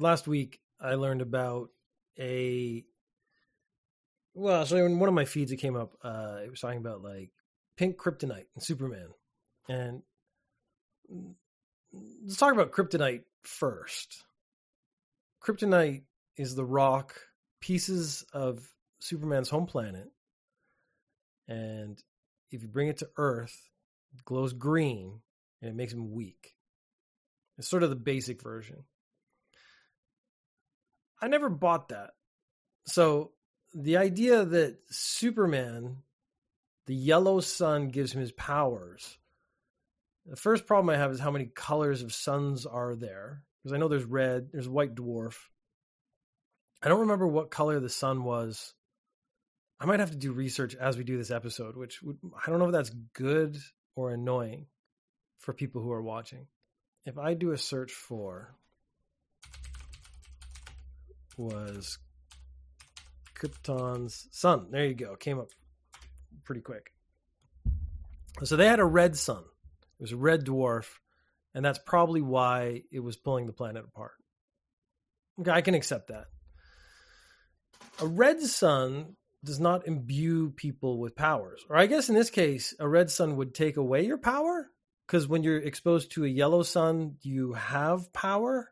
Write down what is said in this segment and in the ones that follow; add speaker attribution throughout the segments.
Speaker 1: Last week I learned about a well, so in one of my feeds it came up, uh, it was talking about like pink kryptonite and Superman. And let's talk about kryptonite first. Kryptonite is the rock pieces of Superman's home planet. And if you bring it to Earth, it glows green and it makes him weak. It's sort of the basic version. I never bought that. So the idea that Superman, the yellow sun, gives him his powers. The first problem I have is how many colors of suns are there? Because I know there's red, there's white dwarf. I don't remember what color the sun was. I might have to do research as we do this episode, which would, I don't know if that's good or annoying for people who are watching. If I do a search for was Krypton's sun. There you go. Came up pretty quick. So they had a red sun. It was a red dwarf, and that's probably why it was pulling the planet apart. Okay, I can accept that. A red sun does not imbue people with powers. Or I guess in this case, a red sun would take away your power because when you're exposed to a yellow sun, you have power.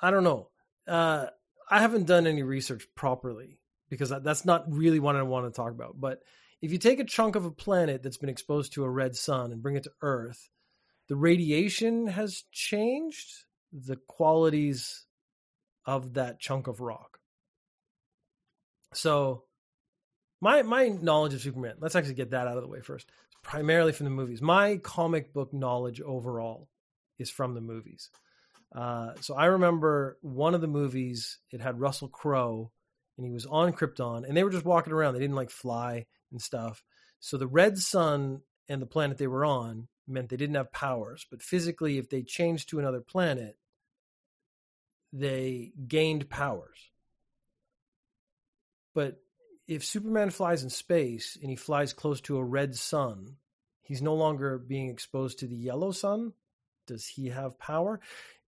Speaker 1: I don't know. Uh, I haven't done any research properly because that's not really what I want to talk about. But if you take a chunk of a planet that's been exposed to a red sun and bring it to Earth, the radiation has changed the qualities of that chunk of rock. So my my knowledge of Superman, let's actually get that out of the way first. It's primarily from the movies. My comic book knowledge overall is from the movies. Uh, so I remember one of the movies, it had Russell Crowe and he was on Krypton and they were just walking around. They didn't like fly and stuff. So the red sun and the planet they were on meant they didn't have powers, but physically, if they changed to another planet, they gained powers. But if Superman flies in space and he flies close to a red sun, he's no longer being exposed to the yellow sun. Does he have power?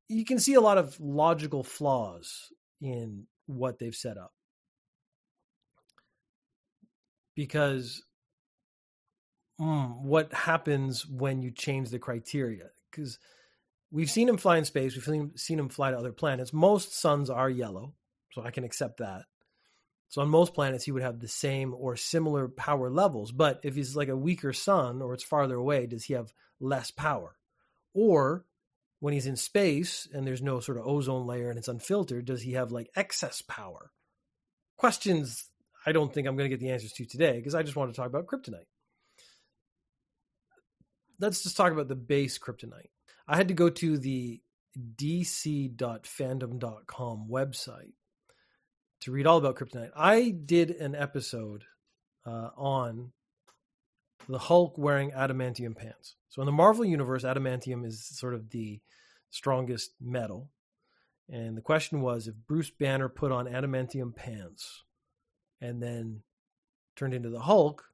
Speaker 1: You can see a lot of logical flaws in what they've set up. Because mm, what happens when you change the criteria? Because we've seen him fly in space we've seen, seen him fly to other planets. Most suns are yellow so i can accept that. So on most planets he would have the same or similar power levels but if he's like a weaker sun or it's farther away does he have less power? Or when he's in space and there's no sort of ozone layer and it's unfiltered, does he have like excess power? Questions I don't think I'm going to get the answers to today because I just want to talk about kryptonite. Let's just talk about the base kryptonite. I had to go to the dc.fandom.com website to read all about kryptonite. I did an episode uh, on the Hulk wearing adamantium pants. So in the Marvel universe, adamantium is sort of the strongest metal. And the question was if Bruce Banner put on adamantium pants and then turned into the Hulk,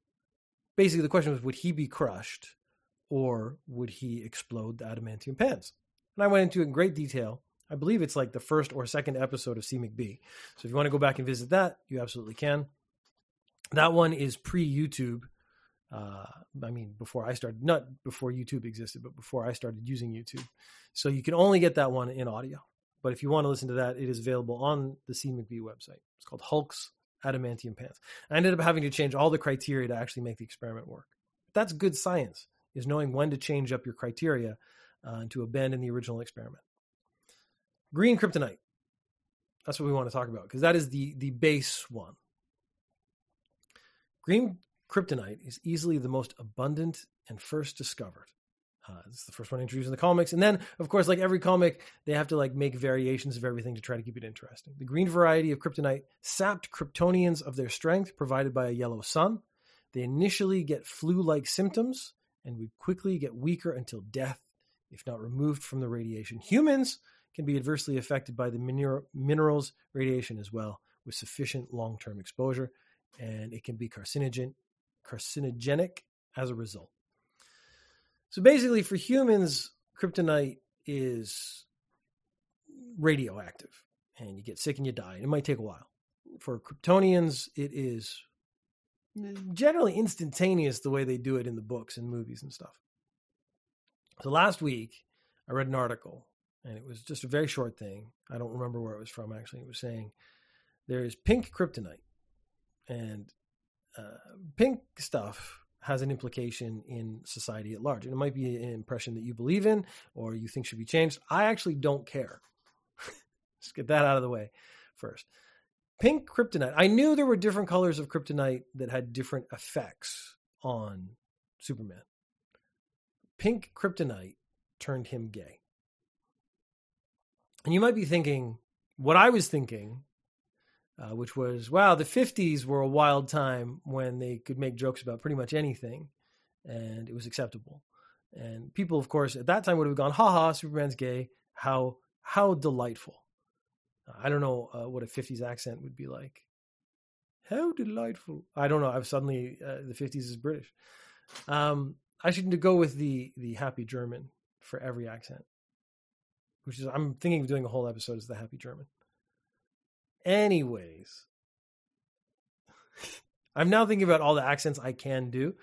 Speaker 1: basically the question was would he be crushed or would he explode the adamantium pants? And I went into it in great detail. I believe it's like the first or second episode of C McB. So if you want to go back and visit that, you absolutely can. That one is pre YouTube uh, I mean, before I started, not before YouTube existed, but before I started using YouTube. So you can only get that one in audio. But if you want to listen to that, it is available on the C website. It's called Hulk's Adamantium Pants. I ended up having to change all the criteria to actually make the experiment work. That's good science, is knowing when to change up your criteria uh, and to abandon the original experiment. Green kryptonite. That's what we want to talk about because that is the the base one. Green kryptonite is easily the most abundant and first discovered. Uh, it's the first one introduced in the comics, and then, of course, like every comic, they have to like make variations of everything to try to keep it interesting. The green variety of kryptonite sapped Kryptonians of their strength provided by a yellow sun. They initially get flu-like symptoms and would quickly get weaker until death, if not removed from the radiation. Humans can be adversely affected by the mineral, minerals radiation as well, with sufficient long-term exposure, and it can be carcinogen carcinogenic as a result. So basically, for humans, kryptonite is radioactive and you get sick and you die. And it might take a while. For Kryptonians, it is generally instantaneous the way they do it in the books and movies and stuff. So last week, I read an article and it was just a very short thing. I don't remember where it was from actually. It was saying there is pink kryptonite, and uh, pink stuff has an implication in society at large. And it might be an impression that you believe in or you think should be changed. I actually don't care. Let's get that out of the way first. Pink kryptonite. I knew there were different colors of kryptonite that had different effects on Superman. Pink kryptonite turned him gay. And you might be thinking what I was thinking, uh, which was, wow, the 50s were a wild time when they could make jokes about pretty much anything and it was acceptable. And people, of course, at that time would have gone, haha, Superman's gay. How, how delightful. I don't know uh, what a 50s accent would be like. How delightful. I don't know. I've suddenly, uh, the 50s is British. Um, I should go with the, the happy German for every accent which is I'm thinking of doing a whole episode as the Happy German. Anyways, I'm now thinking about all the accents I can do.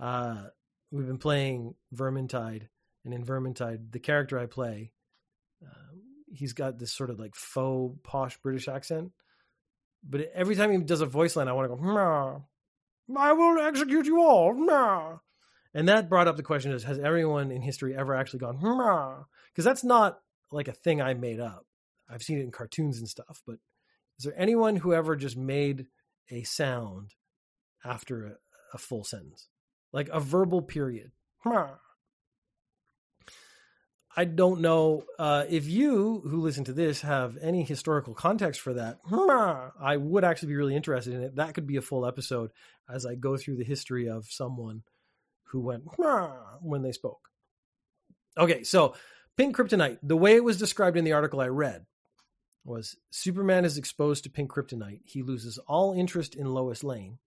Speaker 1: Uh, we've been playing Vermintide, and in Vermintide, the character I play, uh, he's got this sort of like faux posh British accent. But every time he does a voice line, I want to go, I will execute you all. And that brought up the question: Is has everyone in history ever actually gone? Because that's not like a thing I made up. I've seen it in cartoons and stuff, but is there anyone who ever just made a sound after a, a full sentence? Like a verbal period. I don't know uh, if you who listen to this have any historical context for that. I would actually be really interested in it. That could be a full episode as I go through the history of someone who went when they spoke. Okay, so Pink kryptonite, the way it was described in the article I read was Superman is exposed to pink kryptonite. He loses all interest in Lois Lane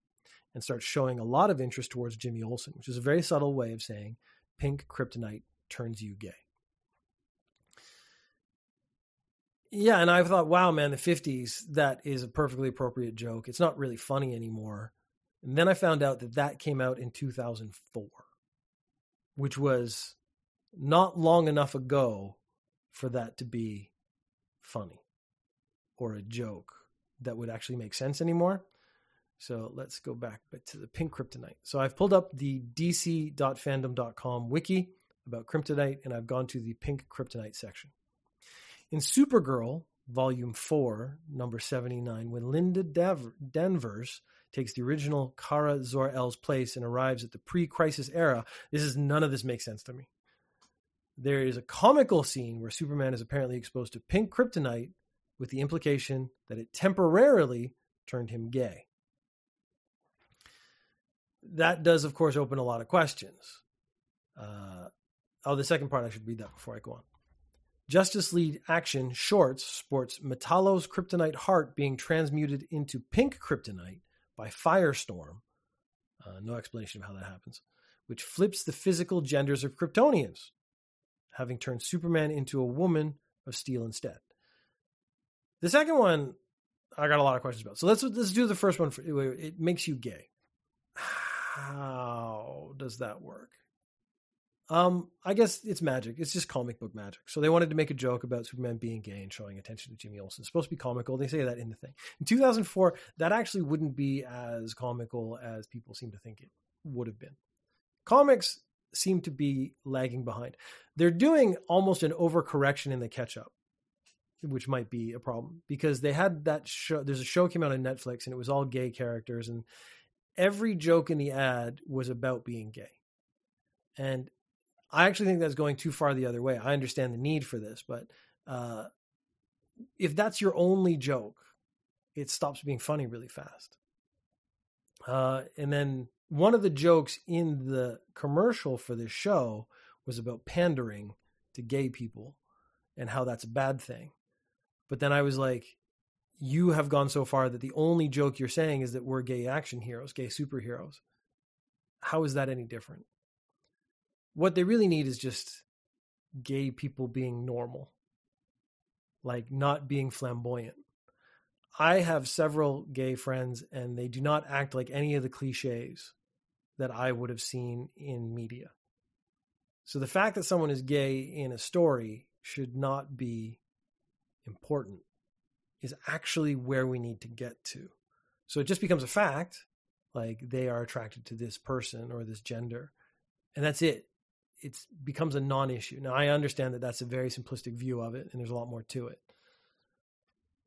Speaker 1: and starts showing a lot of interest towards Jimmy Olsen, which is a very subtle way of saying pink kryptonite turns you gay. Yeah, and I thought, wow, man, the 50s, that is a perfectly appropriate joke. It's not really funny anymore. And then I found out that that came out in 2004, which was not long enough ago for that to be funny or a joke that would actually make sense anymore. So let's go back to the pink kryptonite. So I've pulled up the dc.fandom.com wiki about kryptonite and I've gone to the pink kryptonite section. In Supergirl, volume 4, number 79, when Linda Dev- Danvers takes the original Kara Zor-El's place and arrives at the pre-crisis era, this is none of this makes sense to me there is a comical scene where Superman is apparently exposed to pink kryptonite with the implication that it temporarily turned him gay. That does, of course, open a lot of questions. Uh, oh, the second part, I should read that before I go on. Justice League Action Shorts sports Metallo's kryptonite heart being transmuted into pink kryptonite by Firestorm. Uh, no explanation of how that happens, which flips the physical genders of Kryptonians having turned Superman into a woman of steel instead. The second one, I got a lot of questions about. So let's let's do the first one. For, it makes you gay. How does that work? Um, I guess it's magic. It's just comic book magic. So they wanted to make a joke about Superman being gay and showing attention to Jimmy Olsen. It's supposed to be comical. They say that in the thing. In 2004, that actually wouldn't be as comical as people seem to think it would have been. Comics seem to be lagging behind. They're doing almost an overcorrection in the catch up, which might be a problem because they had that show. There's a show came out on Netflix and it was all gay characters, and every joke in the ad was about being gay. And I actually think that's going too far the other way. I understand the need for this, but uh, if that's your only joke, it stops being funny really fast. Uh, and then one of the jokes in the commercial for this show was about pandering to gay people and how that's a bad thing. But then I was like, you have gone so far that the only joke you're saying is that we're gay action heroes, gay superheroes. How is that any different? What they really need is just gay people being normal. like not being flamboyant. I have several gay friends and they do not act like any of the cliches that I would have seen in media. So the fact that someone is gay in a story should not be important, is actually where we need to get to. So it just becomes a fact, like they are attracted to this person or this gender, and that's it. It becomes a non issue. Now, I understand that that's a very simplistic view of it, and there's a lot more to it.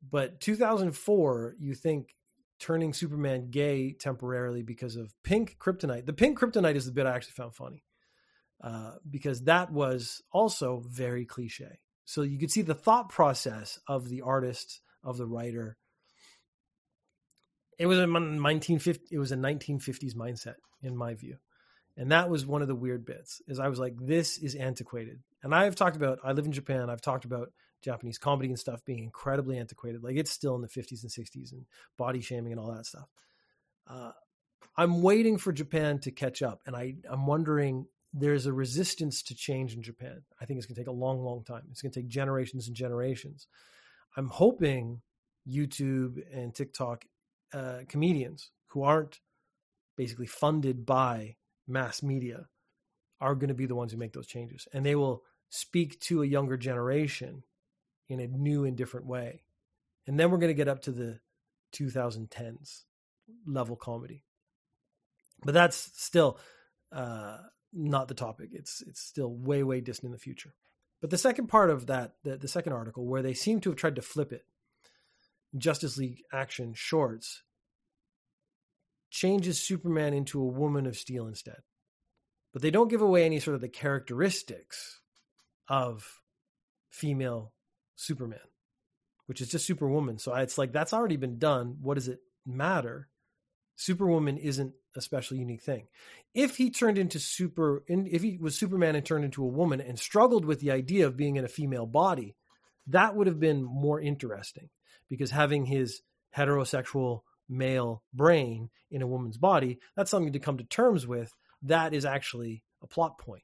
Speaker 1: But 2004, you think turning Superman gay temporarily because of pink kryptonite. The pink kryptonite is the bit I actually found funny uh, because that was also very cliche. So you could see the thought process of the artist, of the writer. It was a 1950. It was a 1950s mindset, in my view, and that was one of the weird bits. Is I was like, this is antiquated. And I've talked about. I live in Japan. I've talked about Japanese comedy and stuff being incredibly antiquated. Like it's still in the 50s and 60s and body shaming and all that stuff. Uh, I'm waiting for Japan to catch up, and I I'm wondering there's a resistance to change in Japan. I think it's going to take a long, long time. It's going to take generations and generations. I'm hoping YouTube and TikTok uh, comedians who aren't basically funded by mass media are going to be the ones who make those changes, and they will speak to a younger generation in a new and different way. And then we're going to get up to the 2010s level comedy. But that's still uh, not the topic. It's it's still way way distant in the future. But the second part of that, the, the second article, where they seem to have tried to flip it, Justice League Action Shorts changes Superman into a woman of steel instead. But they don't give away any sort of the characteristics of female Superman, which is just Superwoman. So it's like that's already been done. What does it matter? Superwoman isn't a special unique thing. If he turned into super, if he was Superman and turned into a woman and struggled with the idea of being in a female body, that would have been more interesting because having his heterosexual male brain in a woman's body, that's something to come to terms with. That is actually a plot point.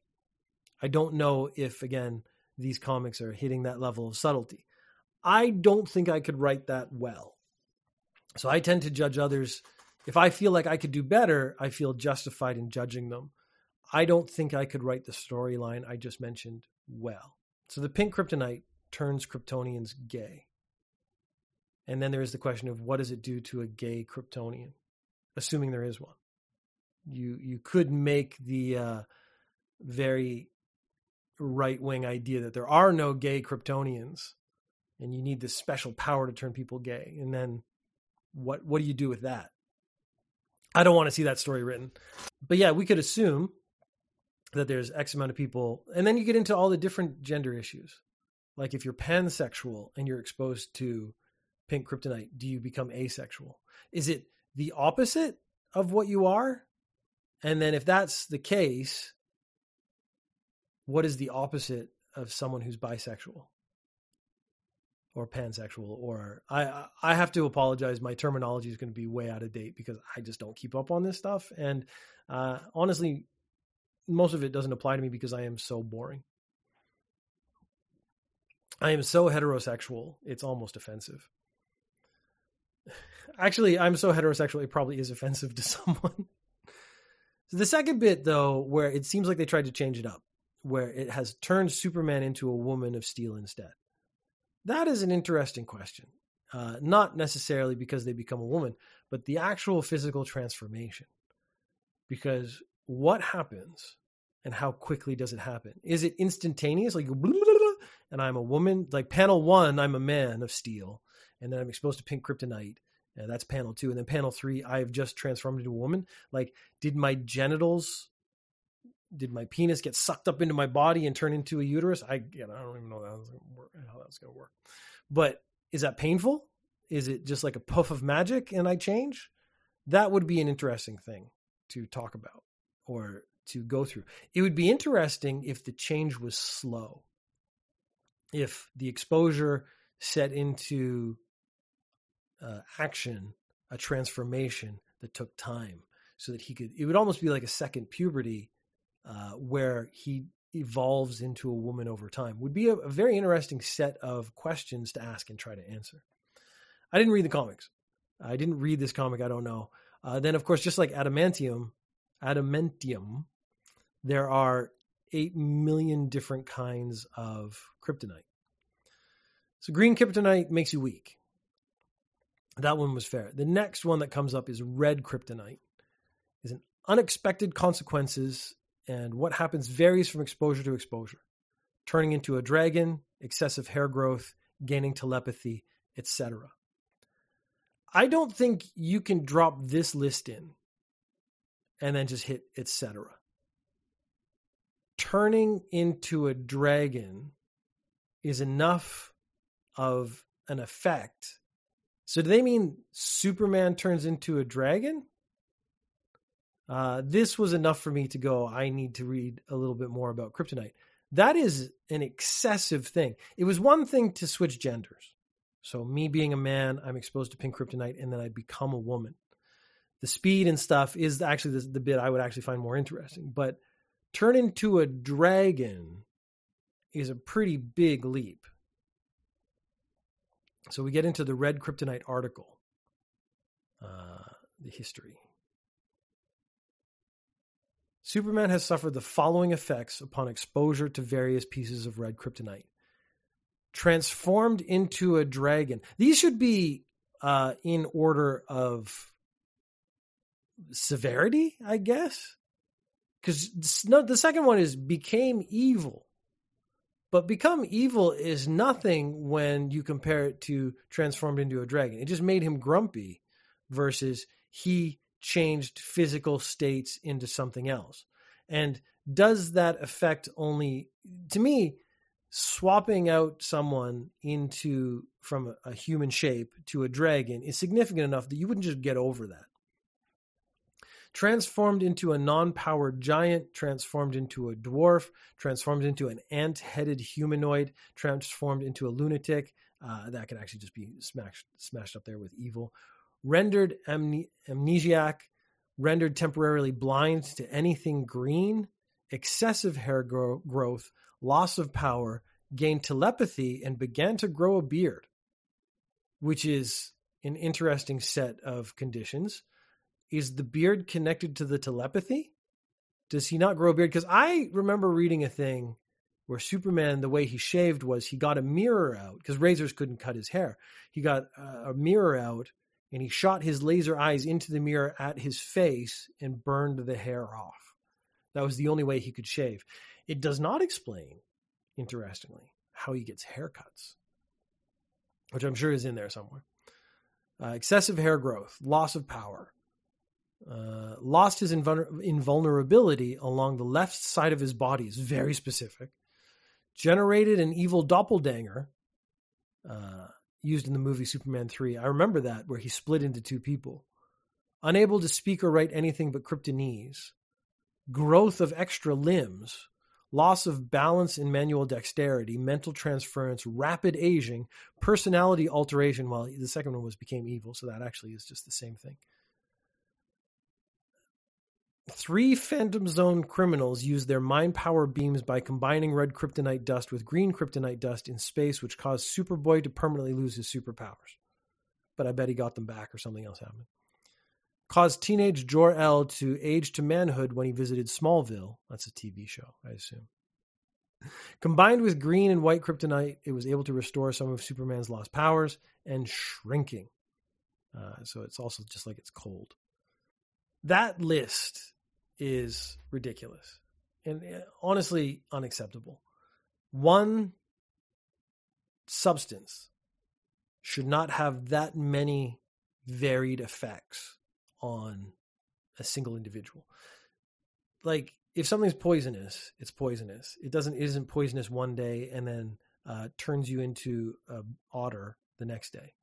Speaker 1: I don't know if, again, these comics are hitting that level of subtlety. I don't think I could write that well. So I tend to judge others if I feel like I could do better, I feel justified in judging them. I don't think I could write the storyline I just mentioned well. So the pink kryptonite turns Kryptonians gay. And then there is the question of what does it do to a gay Kryptonian, assuming there is one. You you could make the uh, very right wing idea that there are no gay Kryptonians, and you need this special power to turn people gay. And then what what do you do with that? I don't want to see that story written. But yeah, we could assume that there's X amount of people. And then you get into all the different gender issues. Like if you're pansexual and you're exposed to pink kryptonite, do you become asexual? Is it the opposite of what you are? And then if that's the case, what is the opposite of someone who's bisexual? Or pansexual or I I have to apologize. My terminology is going to be way out of date because I just don't keep up on this stuff. And uh, honestly, most of it doesn't apply to me because I am so boring. I am so heterosexual, it's almost offensive. Actually, I'm so heterosexual, it probably is offensive to someone. so the second bit, though, where it seems like they tried to change it up, where it has turned Superman into a woman of steel instead that is an interesting question. Uh, not necessarily because they become a woman, but the actual physical transformation. Because what happens and how quickly does it happen? Is it instantaneous? Like, and I'm a woman? Like, panel one, I'm a man of steel, and then I'm exposed to pink kryptonite. And that's panel two. And then panel three, I have just transformed into a woman. Like, did my genitals did my penis get sucked up into my body and turn into a uterus? I you know, I don't even know how that's gonna work, how that's going to work. But is that painful? Is it just like a puff of magic and I change? That would be an interesting thing to talk about or to go through. It would be interesting if the change was slow. If the exposure set into uh, action a transformation that took time so that he could it would almost be like a second puberty uh, where he evolves into a woman over time would be a, a very interesting set of questions to ask and try to answer. I didn't read the comics. I didn't read this comic. I don't know. Uh, then, of course, just like adamantium, adamantium, there are 8 million different kinds of kryptonite. So green kryptonite makes you weak. That one was fair. The next one that comes up is red kryptonite. Is an unexpected consequences and what happens varies from exposure to exposure. Turning into a dragon, excessive hair growth, gaining telepathy, etc. I don't think you can drop this list in and then just hit etc. Turning into a dragon is enough of an effect. So do they mean Superman turns into a dragon? Uh, this was enough for me to go, I need to read a little bit more about kryptonite. That is an excessive thing. It was one thing to switch genders. So me being a man, I'm exposed to pink kryptonite, and then I become a woman. The speed and stuff is actually the, the bit I would actually find more interesting. But turn into a dragon is a pretty big leap. So we get into the red kryptonite article, uh, the history. Superman has suffered the following effects upon exposure to various pieces of red kryptonite transformed into a dragon. These should be uh, in order of severity, I guess. Because no, the second one is became evil. But become evil is nothing when you compare it to transformed into a dragon. It just made him grumpy versus he changed physical states into something else. And does that affect only, to me, swapping out someone into from a, a, human shape to a dragon is significant enough that you wouldn't just get over that. Transformed into a non powered giant, transformed into a dwarf, transformed into an ant headed humanoid, transformed into a lunatic. Uh, that could actually just be smashed, smashed up there with evil. Rendered amne- amnesiac, rendered temporarily blind to anything green, excessive hair grow- growth, loss of power, gained telepathy, and began to grow a beard, which is an interesting set of conditions. Is the beard connected to the telepathy? Does he not grow a beard? Because I remember reading a thing where Superman, the way he shaved was he got a mirror out because razors couldn't cut his hair. He got a mirror out and he shot his laser eyes into the mirror at his face and burned the hair off. That was the only way he could shave. It does not explain, interestingly, how he gets haircuts, which I'm sure is in there somewhere. Uh, excessive hair growth, loss of power, uh, lost his invul- invulnerability along the left side of his body is very specific. Generated an evil doppelganger uh, used in the movie Superman 3. I remember that, where he split into two people. Unable to speak or write anything but Kryptonese. Growth of extra limbs. Loss of balance and manual dexterity, mental transference, rapid aging, personality alteration. Well, the second one was became evil, so that actually is just the same thing. Three Phantom Zone criminals use their mind power beams by combining red kryptonite dust with green kryptonite dust in space, which caused Superboy to permanently lose his superpowers. But I bet he got them back or something else happened. Caused teenage Jor-El to age to manhood when he visited Smallville. That's a TV show, I assume. Combined with green and white kryptonite, it was able to restore some of Superman's lost powers and shrinking. Uh, so it's also just like it's cold. That list is ridiculous and uh, honestly unacceptable. One substance should not have that many varied effects on a single individual. Like if something's poisonous, it's poisonous. It doesn't it isn't poisonous one day and then uh, turns you into a otter the next day.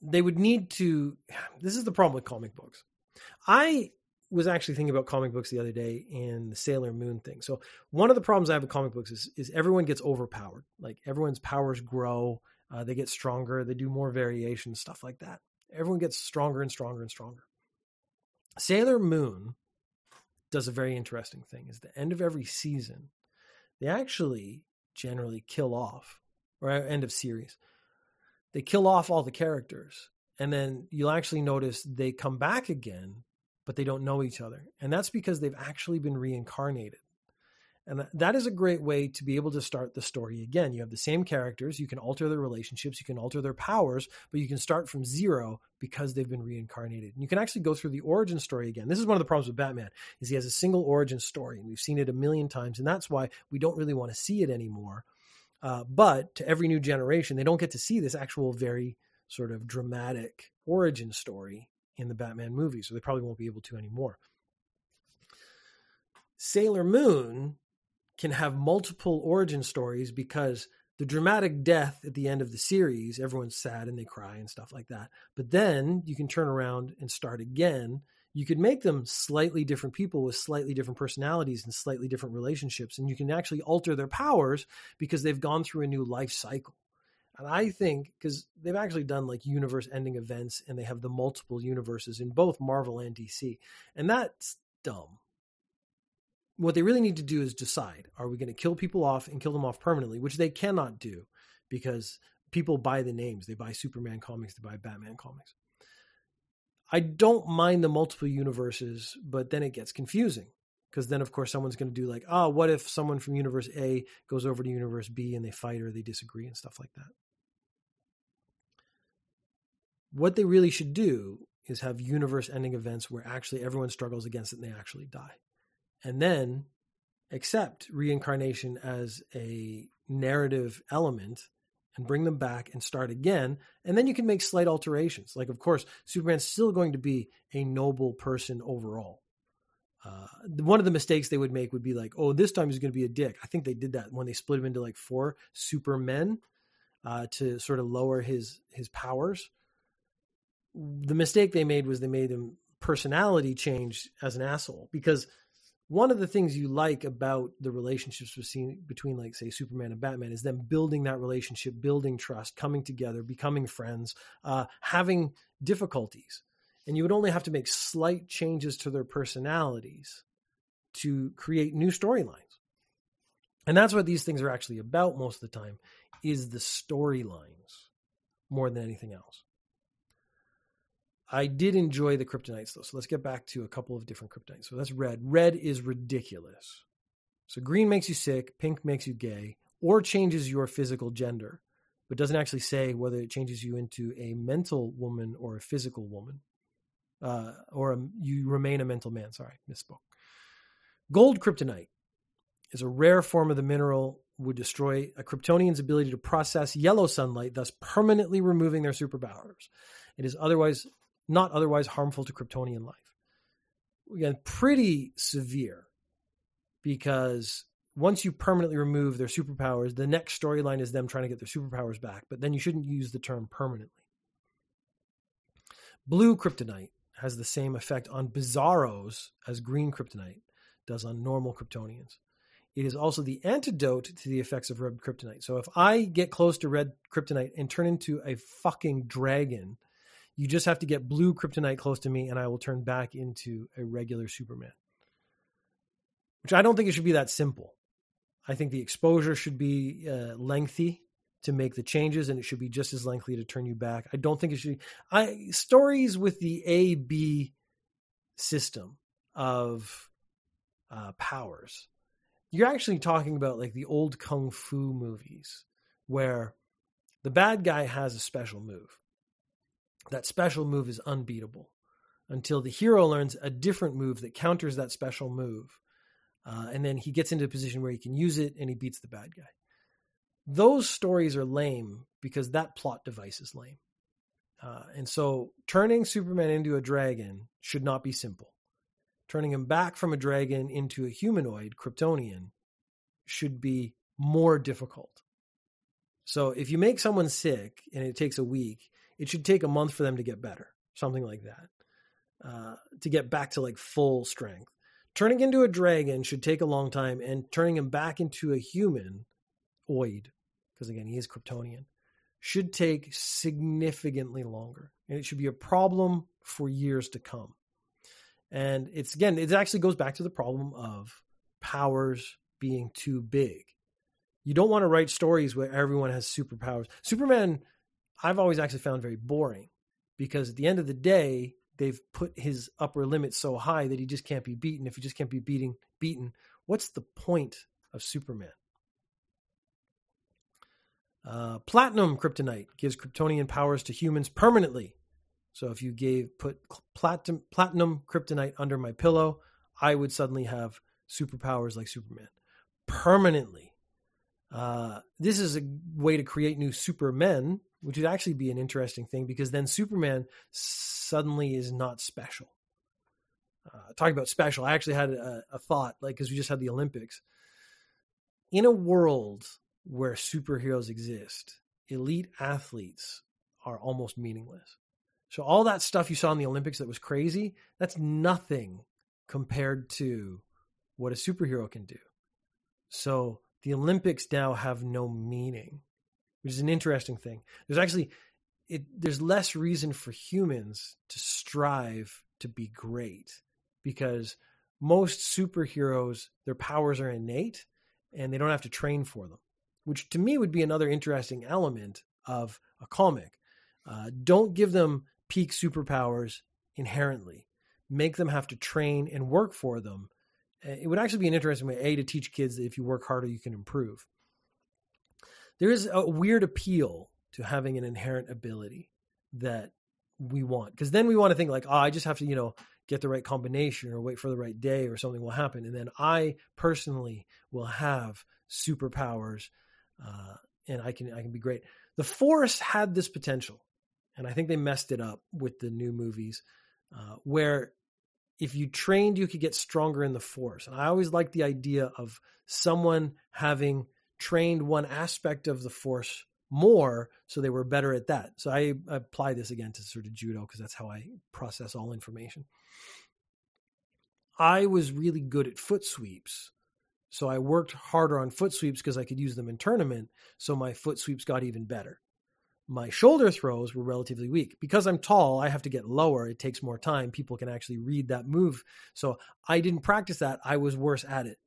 Speaker 1: They would need to. This is the problem with comic books. I was actually thinking about comic books the other day in the Sailor Moon thing. So one of the problems I have with comic books is is everyone gets overpowered. Like everyone's powers grow, uh, they get stronger, they do more variation, stuff like that. Everyone gets stronger and stronger and stronger. Sailor Moon does a very interesting thing is the end of every season, they actually generally kill off, or end of series, they kill off all the characters. And then you'll actually notice they come back again, but they don't know each other. And that's because they've actually been reincarnated. And that is a great way to be able to start the story again. You have the same characters, you can alter their relationships, you can alter their powers, but you can start from zero because they've been reincarnated. And you can actually go through the origin story again. This is one of the problems with Batman is he has a single origin story and we've seen it a million times and that's why we don't really want to see it anymore. Uh, but to every new generation, they don't get to see this actual very sort of dramatic origin story in the Batman movies, so they probably won't be able to anymore. Sailor Moon can have multiple origin stories because the dramatic death at the end of the series, everyone's sad and they cry and stuff like that. But then you can turn around and start again. You could make them slightly different people with slightly different personalities and slightly different relationships. And you can actually alter their powers because they've gone through a new life cycle. And I think because they've actually done like universe ending events and they have the multiple universes in both Marvel and DC. And that's dumb what they really need to do is decide are we going to kill people off and kill them off permanently, which they cannot do because people buy the names. They buy Superman comics, they buy Batman comics. I don't mind the multiple universes, but then it gets confusing because then, of course, someone's going to do like, oh, what if someone from universe A goes over to universe B and they fight or they disagree and stuff like that? What they really should do is have universe ending events where actually everyone struggles against it and they actually die and then accept reincarnation as a narrative element and bring them back and start again. And then you can make slight alterations. Like, of course, Superman's still going to be a noble person overall. Uh, one of the mistakes they would make would be like, oh, this time he's going to be a dick. I think they did that when they split him into like four supermen uh, to sort of lower his his powers. The mistake they made was they made him personality change as an asshole because one of the things you like about the relationships between, between like say superman and batman is them building that relationship building trust coming together becoming friends uh, having difficulties and you would only have to make slight changes to their personalities to create new storylines and that's what these things are actually about most of the time is the storylines more than anything else I did enjoy the kryptonites though. So let's get back to a couple of different kryptonites. So that's red. Red is ridiculous. So green makes you sick, pink makes you gay, or changes your physical gender, but doesn't actually say whether it changes you into a mental woman or a physical woman, uh, or a, you remain a mental man. Sorry, misspoke. Gold kryptonite is a rare form of the mineral would destroy a Kryptonian's ability to process yellow sunlight, thus permanently removing their superpowers. It is otherwise not otherwise harmful to Kryptonian life. Again, pretty severe because once you permanently remove their superpowers, the next storyline is them trying to get their superpowers back, but then you shouldn't use the term permanently. Blue kryptonite has the same effect on bizarros as green kryptonite does on normal Kryptonians. It is also the antidote to the effects of red kryptonite. So if I get close to red kryptonite and turn into a fucking dragon, you just have to get blue kryptonite close to me, and I will turn back into a regular Superman. Which I don't think it should be that simple. I think the exposure should be uh, lengthy to make the changes, and it should be just as likely to turn you back. I don't think it should. Be, I stories with the A B system of uh, powers. You're actually talking about like the old kung fu movies where the bad guy has a special move that special move is unbeatable until the hero learns a different move that counters that special move. Uh, and then he gets into a position where he can use it and he beats the bad guy. Those stories are lame because that plot device is lame. Uh, and so turning Superman into a dragon should not be simple. Turning him back from a dragon into a humanoid, Kryptonian, should be more difficult. So if you make someone sick and it takes a week, it should take a month for them to get better, something like that, uh, to get back to like full strength. Turning into a dragon should take a long time, and turning him back into a human, oid, because again, he is Kryptonian, should take significantly longer. And it should be a problem for years to come. And it's again, it actually goes back to the problem of powers being too big. You don't want to write stories where everyone has superpowers. Superman, I've always actually found very boring because at the end of the day, they've put his upper limit so high that he just can't be beaten. If he just can't be beating beaten, what's the point of Superman? Uh, platinum kryptonite gives Kryptonian powers to humans permanently. So if you gave put platinum platinum kryptonite under my pillow, I would suddenly have superpowers like Superman permanently. Uh, this is a way to create new supermen, which would actually be an interesting thing because then Superman suddenly is not special. Uh, talking about special, I actually had a, a thought, like because we just had the Olympics. In a world where superheroes exist, elite athletes are almost meaningless. So all that stuff you saw in the Olympics that was crazy, that's nothing compared to what a superhero can do. So the Olympics now have no meaning, which is an interesting thing. There's actually it there's less reason for humans to strive to be great because most superheroes their powers are innate and they don't have to train for them which to me would be another interesting element of a comic. Uh, don't give them peak superpowers inherently. Make them have to train and work for them. It would actually be an interesting way, A, to teach kids that if you work harder, you can improve. There is a weird appeal to having an inherent ability that we want. Because then we want to think like, oh, I just have to, you know, get the right combination or wait for the right day or something will happen. And then I personally will have superpowers uh, and I can I can be great. The Force had this potential, and I think they messed it up with the new movies, uh, where if you trained, you could get stronger in the Force. And I always liked the idea of someone having trained one aspect of the Force more, so they were better at that. So I, I apply this again to sort of judo because that's how I process all information. I was really good at foot sweeps so I worked harder on foot sweeps because I could use them in tournament. So my foot sweeps got even better. My shoulder throws were relatively weak. Because I'm tall, I have to get lower. It takes more time. People can actually read that move. So I didn't practice that. I was worse at it.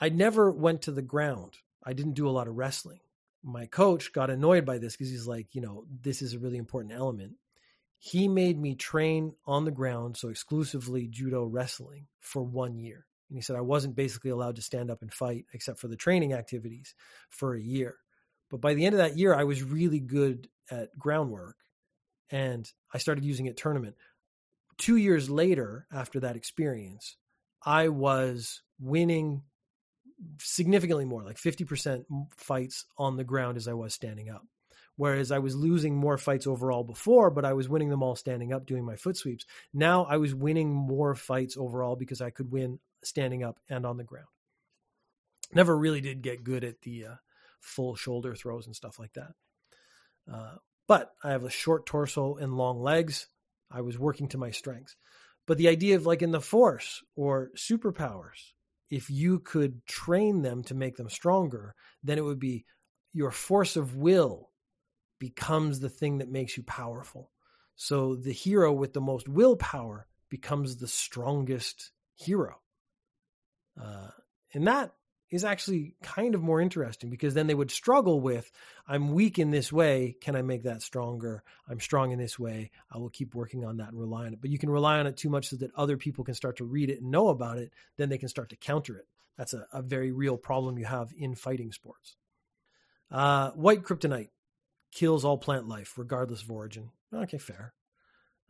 Speaker 1: I never went to the ground. I didn't do a lot of wrestling. My coach got annoyed by this because he's like, you know, this is a really important element. He made me train on the ground, so exclusively judo wrestling for one year. And he said, I wasn't basically allowed to stand up and fight except for the training activities for a year. But by the end of that year, I was really good at groundwork and I started using it tournament. Two years later, after that experience, I was winning significantly more, like 50% fights on the ground as I was standing up. Whereas I was losing more fights overall before, but I was winning them all standing up doing my foot sweeps. Now I was winning more fights overall because I could win standing up and on the ground. Never really did get good at the uh, full shoulder throws and stuff like that. Uh, but I have a short torso and long legs. I was working to my strengths. But the idea of like in the force or superpowers, if you could train them to make them stronger, then it would be your force of will becomes the thing that makes you powerful. So the hero with the most willpower becomes the strongest hero. Uh, and that is actually kind of more interesting because then they would struggle with I'm weak in this way. Can I make that stronger? I'm strong in this way. I will keep working on that and rely on it. But you can rely on it too much so that other people can start to read it and know about it. Then they can start to counter it. That's a, a very real problem you have in fighting sports. Uh, white kryptonite kills all plant life, regardless of origin. Okay, fair.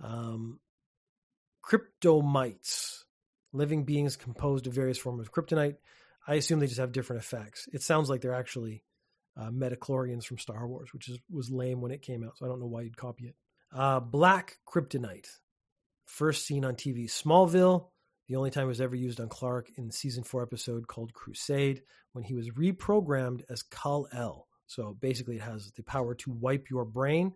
Speaker 1: Um, kryptomites living beings composed of various forms of kryptonite. I assume they just have different effects. It sounds like they're actually uh, midi-chlorians from Star Wars, which is was lame when it came out, so I don't know why you'd copy it. Uh, black kryptonite, first seen on TV Smallville. The only time it was ever used on Clark in the season four episode called Crusade, when he was reprogrammed as Kal El. So basically, it has the power to wipe your brain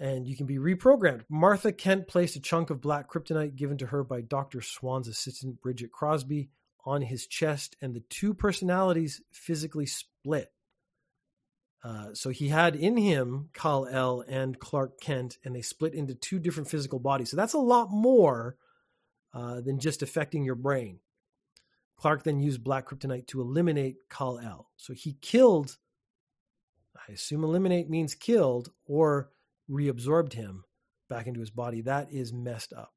Speaker 1: and you can be reprogrammed. Martha Kent placed a chunk of black kryptonite given to her by Dr. Swan's assistant, Bridgette Crosby, on his chest, and the two personalities physically split. Uh, so he had in him Kal El and Clark Kent, and they split into two different physical bodies. So that's a lot more uh, than just affecting your brain. Clark then used black kryptonite to eliminate Kal El. So he killed, I assume eliminate means killed or reabsorbed him back into his body. That is messed up.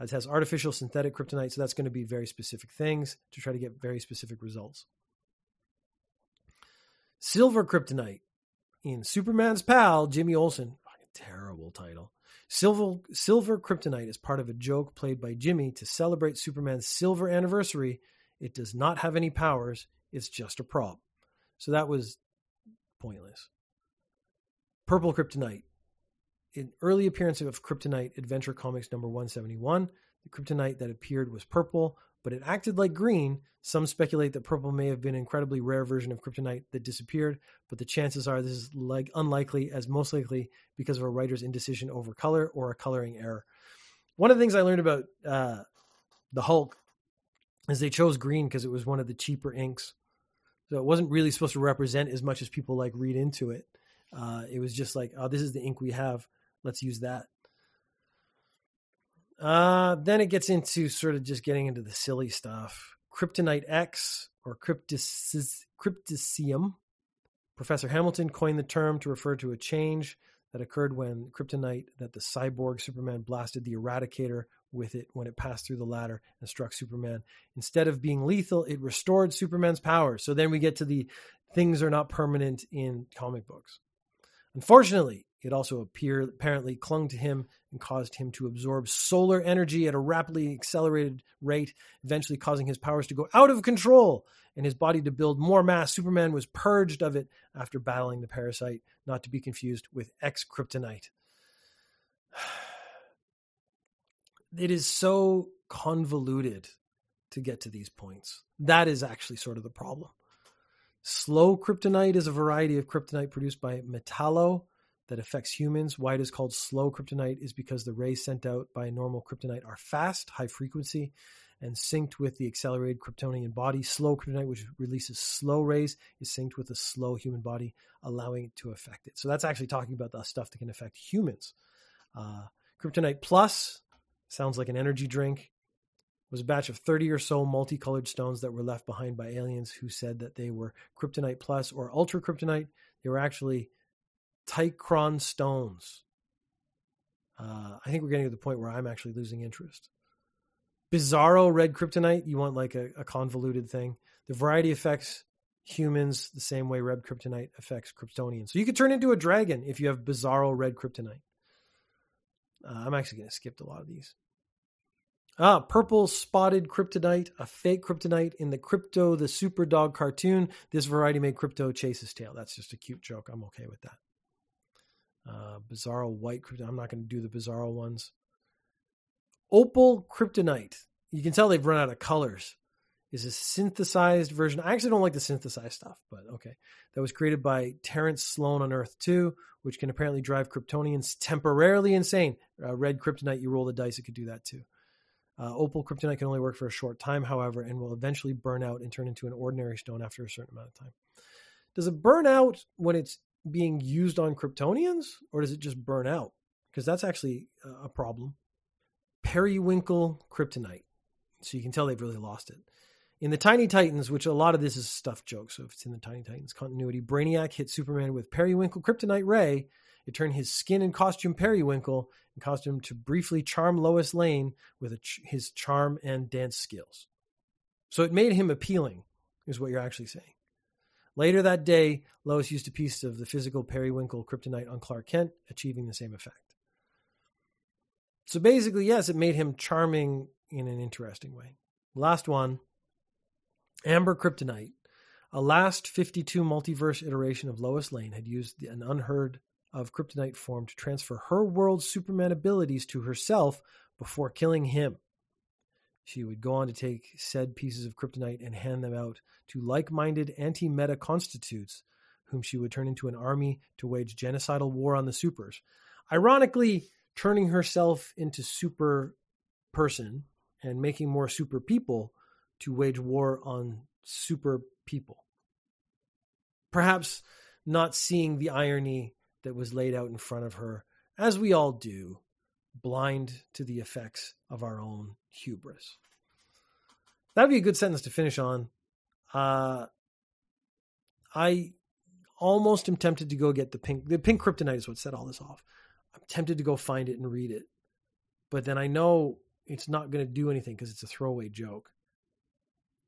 Speaker 1: Uh, it has artificial synthetic kryptonite, so that's going to be very specific things to try to get very specific results. Silver Kryptonite in Superman's pal, Jimmy Olsen. Terrible title. Silver, Silver Kryptonite is part of a joke played by Jimmy to celebrate Superman's silver anniversary. It does not have any powers, it's just a prop. So that was pointless. Purple Kryptonite. In early appearance of Kryptonite Adventure Comics number 171, the kryptonite that appeared was purple, but it acted like green. Some speculate that purple may have been an incredibly rare version of kryptonite that disappeared, but the chances are this is like unlikely, as most likely because of a writer's indecision over color or a coloring error. One of the things I learned about uh, the Hulk is they chose green because it was one of the cheaper inks, so it wasn't really supposed to represent as much as people like read into it. Uh, it was just like, oh, this is the ink we have. Let's use that. Uh, then it gets into sort of just getting into the silly stuff. Kryptonite X or kryptisium. Professor Hamilton coined the term to refer to a change that occurred when kryptonite that the cyborg Superman blasted the Eradicator with it when it passed through the ladder and struck Superman. Instead of being lethal, it restored Superman's powers. So then we get to the things are not permanent in comic books. Unfortunately, it also appear, apparently clung to him and caused him to absorb solar energy at a rapidly accelerated rate, eventually causing his powers to go out of control and his body to build more mass. Superman was purged of it after battling the parasite, not to be confused with X kryptonite. It is so convoluted to get to these points. That is actually sort of the problem. Slow kryptonite is a variety of kryptonite produced by Metallo that affects humans. Why it is called slow kryptonite is because the rays sent out by normal kryptonite are fast, high frequency, and synced with the accelerated Kryptonian body. Slow kryptonite, which releases slow rays, is synced with a slow human body, allowing it to affect it. So that's actually talking about the stuff that can affect humans. Uh, kryptonite Plus sounds like an energy drink. Was a batch of 30 or so multicolored stones that were left behind by aliens who said that they were kryptonite plus or ultra kryptonite. They were actually Tychron stones. Uh, I think we're getting to the point where I'm actually losing interest. Bizarro red kryptonite, you want like a, a convoluted thing. The variety affects humans the same way red kryptonite affects Kryptonians. So you could turn into a dragon if you have bizarro red kryptonite. Uh, I'm actually going to skip a lot of these. Ah, purple spotted kryptonite, a fake kryptonite in the Crypto the Super Dog cartoon. This variety made Crypto chase his tail. That's just a cute joke. I'm okay with that. Uh, Bizarro White Kryptonite. I'm not going to do the Bizarro ones. Opal Kryptonite. You can tell they've run out of colors. Is a synthesized version. I actually don't like the synthesized stuff, but okay. That was created by Terrence Sloan on Earth 2, which can apparently drive Kryptonians temporarily insane. Uh, red Kryptonite, you roll the dice, it could do that too. Uh, opal Kryptonite can only work for a short time, however, and will eventually burn out and turn into an ordinary stone after a certain amount of time. Does it burn out when it's being used on Kryptonians, or does it just burn out? Because that's actually a problem. Periwinkle Kryptonite. So you can tell they've really lost it. In the Tiny Titans, which a lot of this is stuff joke, so if it's in the Tiny Titans continuity, Brainiac hit Superman with Periwinkle Kryptonite Ray. It turned his skin and costume periwinkle and caused him to briefly charm Lois Lane with ch- his charm and dance skills. So it made him appealing, is what you're actually saying. Later that day, Lois used a piece of the physical periwinkle kryptonite on Clark Kent, achieving the same effect. So basically, yes, it made him charming in an interesting way. Last one Amber Kryptonite. A last 52 multiverse iteration of Lois Lane had used an unheard of kryptonite form to transfer her world's Superman abilities to herself before killing him. She would go on to take said pieces of kryptonite and hand them out to like minded anti meta constitutes, whom she would turn into an army to wage genocidal war on the supers. Ironically, turning herself into super person and making more super people to wage war on super people. Perhaps not seeing the irony that was laid out in front of her, as we all do, blind to the effects of our own hubris. That'd be a good sentence to finish on. Uh, I almost am tempted to go get the pink. The pink kryptonite is what set all this off. I'm tempted to go find it and read it, but then I know it's not going to do anything because it's a throwaway joke.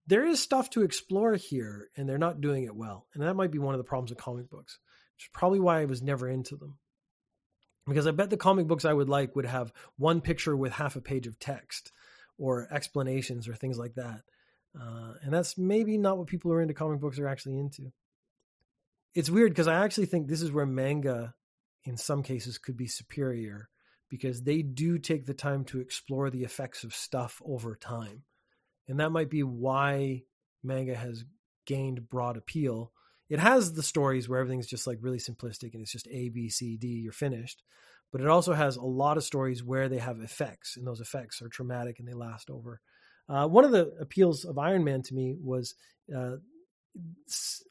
Speaker 1: There is stuff to explore here, and they're not doing it well, and that might be one of the problems with comic books. Is probably why I was never into them. Because I bet the comic books I would like would have one picture with half a page of text, or explanations, or things like that. Uh, and that's maybe not what people who are into comic books are actually into it's weird because I actually think this is where manga, in some cases, could be superior because they do take the time to explore the effects of stuff over time. And that might be why manga has gained broad appeal. It has the stories where everything's just like really simplistic and it's just A, B, C, D, you're finished. But it also has a lot of stories where they have effects, and those effects are traumatic and they last over. Uh, one of the appeals of Iron Man to me was uh,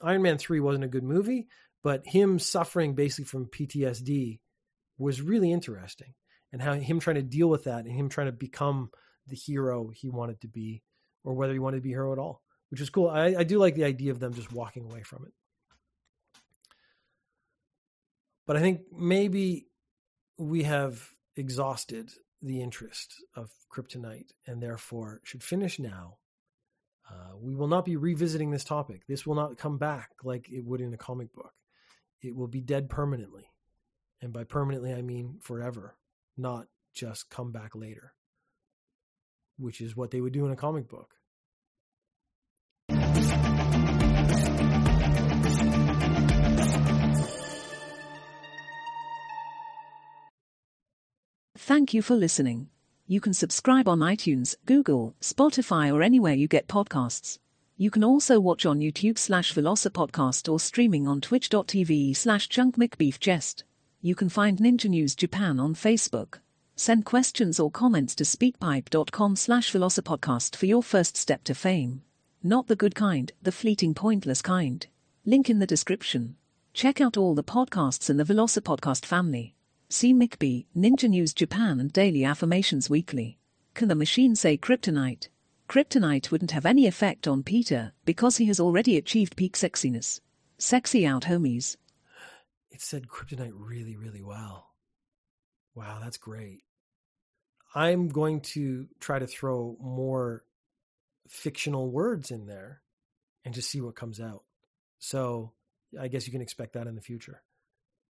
Speaker 1: Iron Man 3 wasn't a good movie, but him suffering basically from PTSD was really interesting. And how him trying to deal with that and him trying to become the hero he wanted to be, or whether he wanted to be a hero at all, which is cool. I, I do like the idea of them just walking away from it. But I think maybe we have exhausted the interest of kryptonite and therefore should finish now uh, we will not be revisiting this topic. This will not come back like it would in a comic book. It will be dead permanently. And by permanently, I mean forever, not just come back later, which is what they would do in a comic book.
Speaker 2: Thank you for listening. You can subscribe on iTunes, Google, Spotify, or anywhere you get podcasts. You can also watch on YouTube slash Velocipodcast or streaming on twitch.tv slash chunkmcbeefchest. You can find Ninja News Japan on Facebook. Send questions or comments to speakpipe.com slash Velocipodcast for your first step to fame. Not the good kind, the fleeting pointless kind. Link in the description. Check out all the podcasts in the Velocipodcast family. See McBee, Ninja News Japan and Daily Affirmations Weekly. Can the machine say kryptonite? Kryptonite wouldn't have any effect on Peter because he has already achieved peak sexiness. Sexy out, homies.
Speaker 1: It said kryptonite really, really well. Wow, that's great. I'm going to try to throw more fictional words in there and just see what comes out. So I guess you can expect that in the future.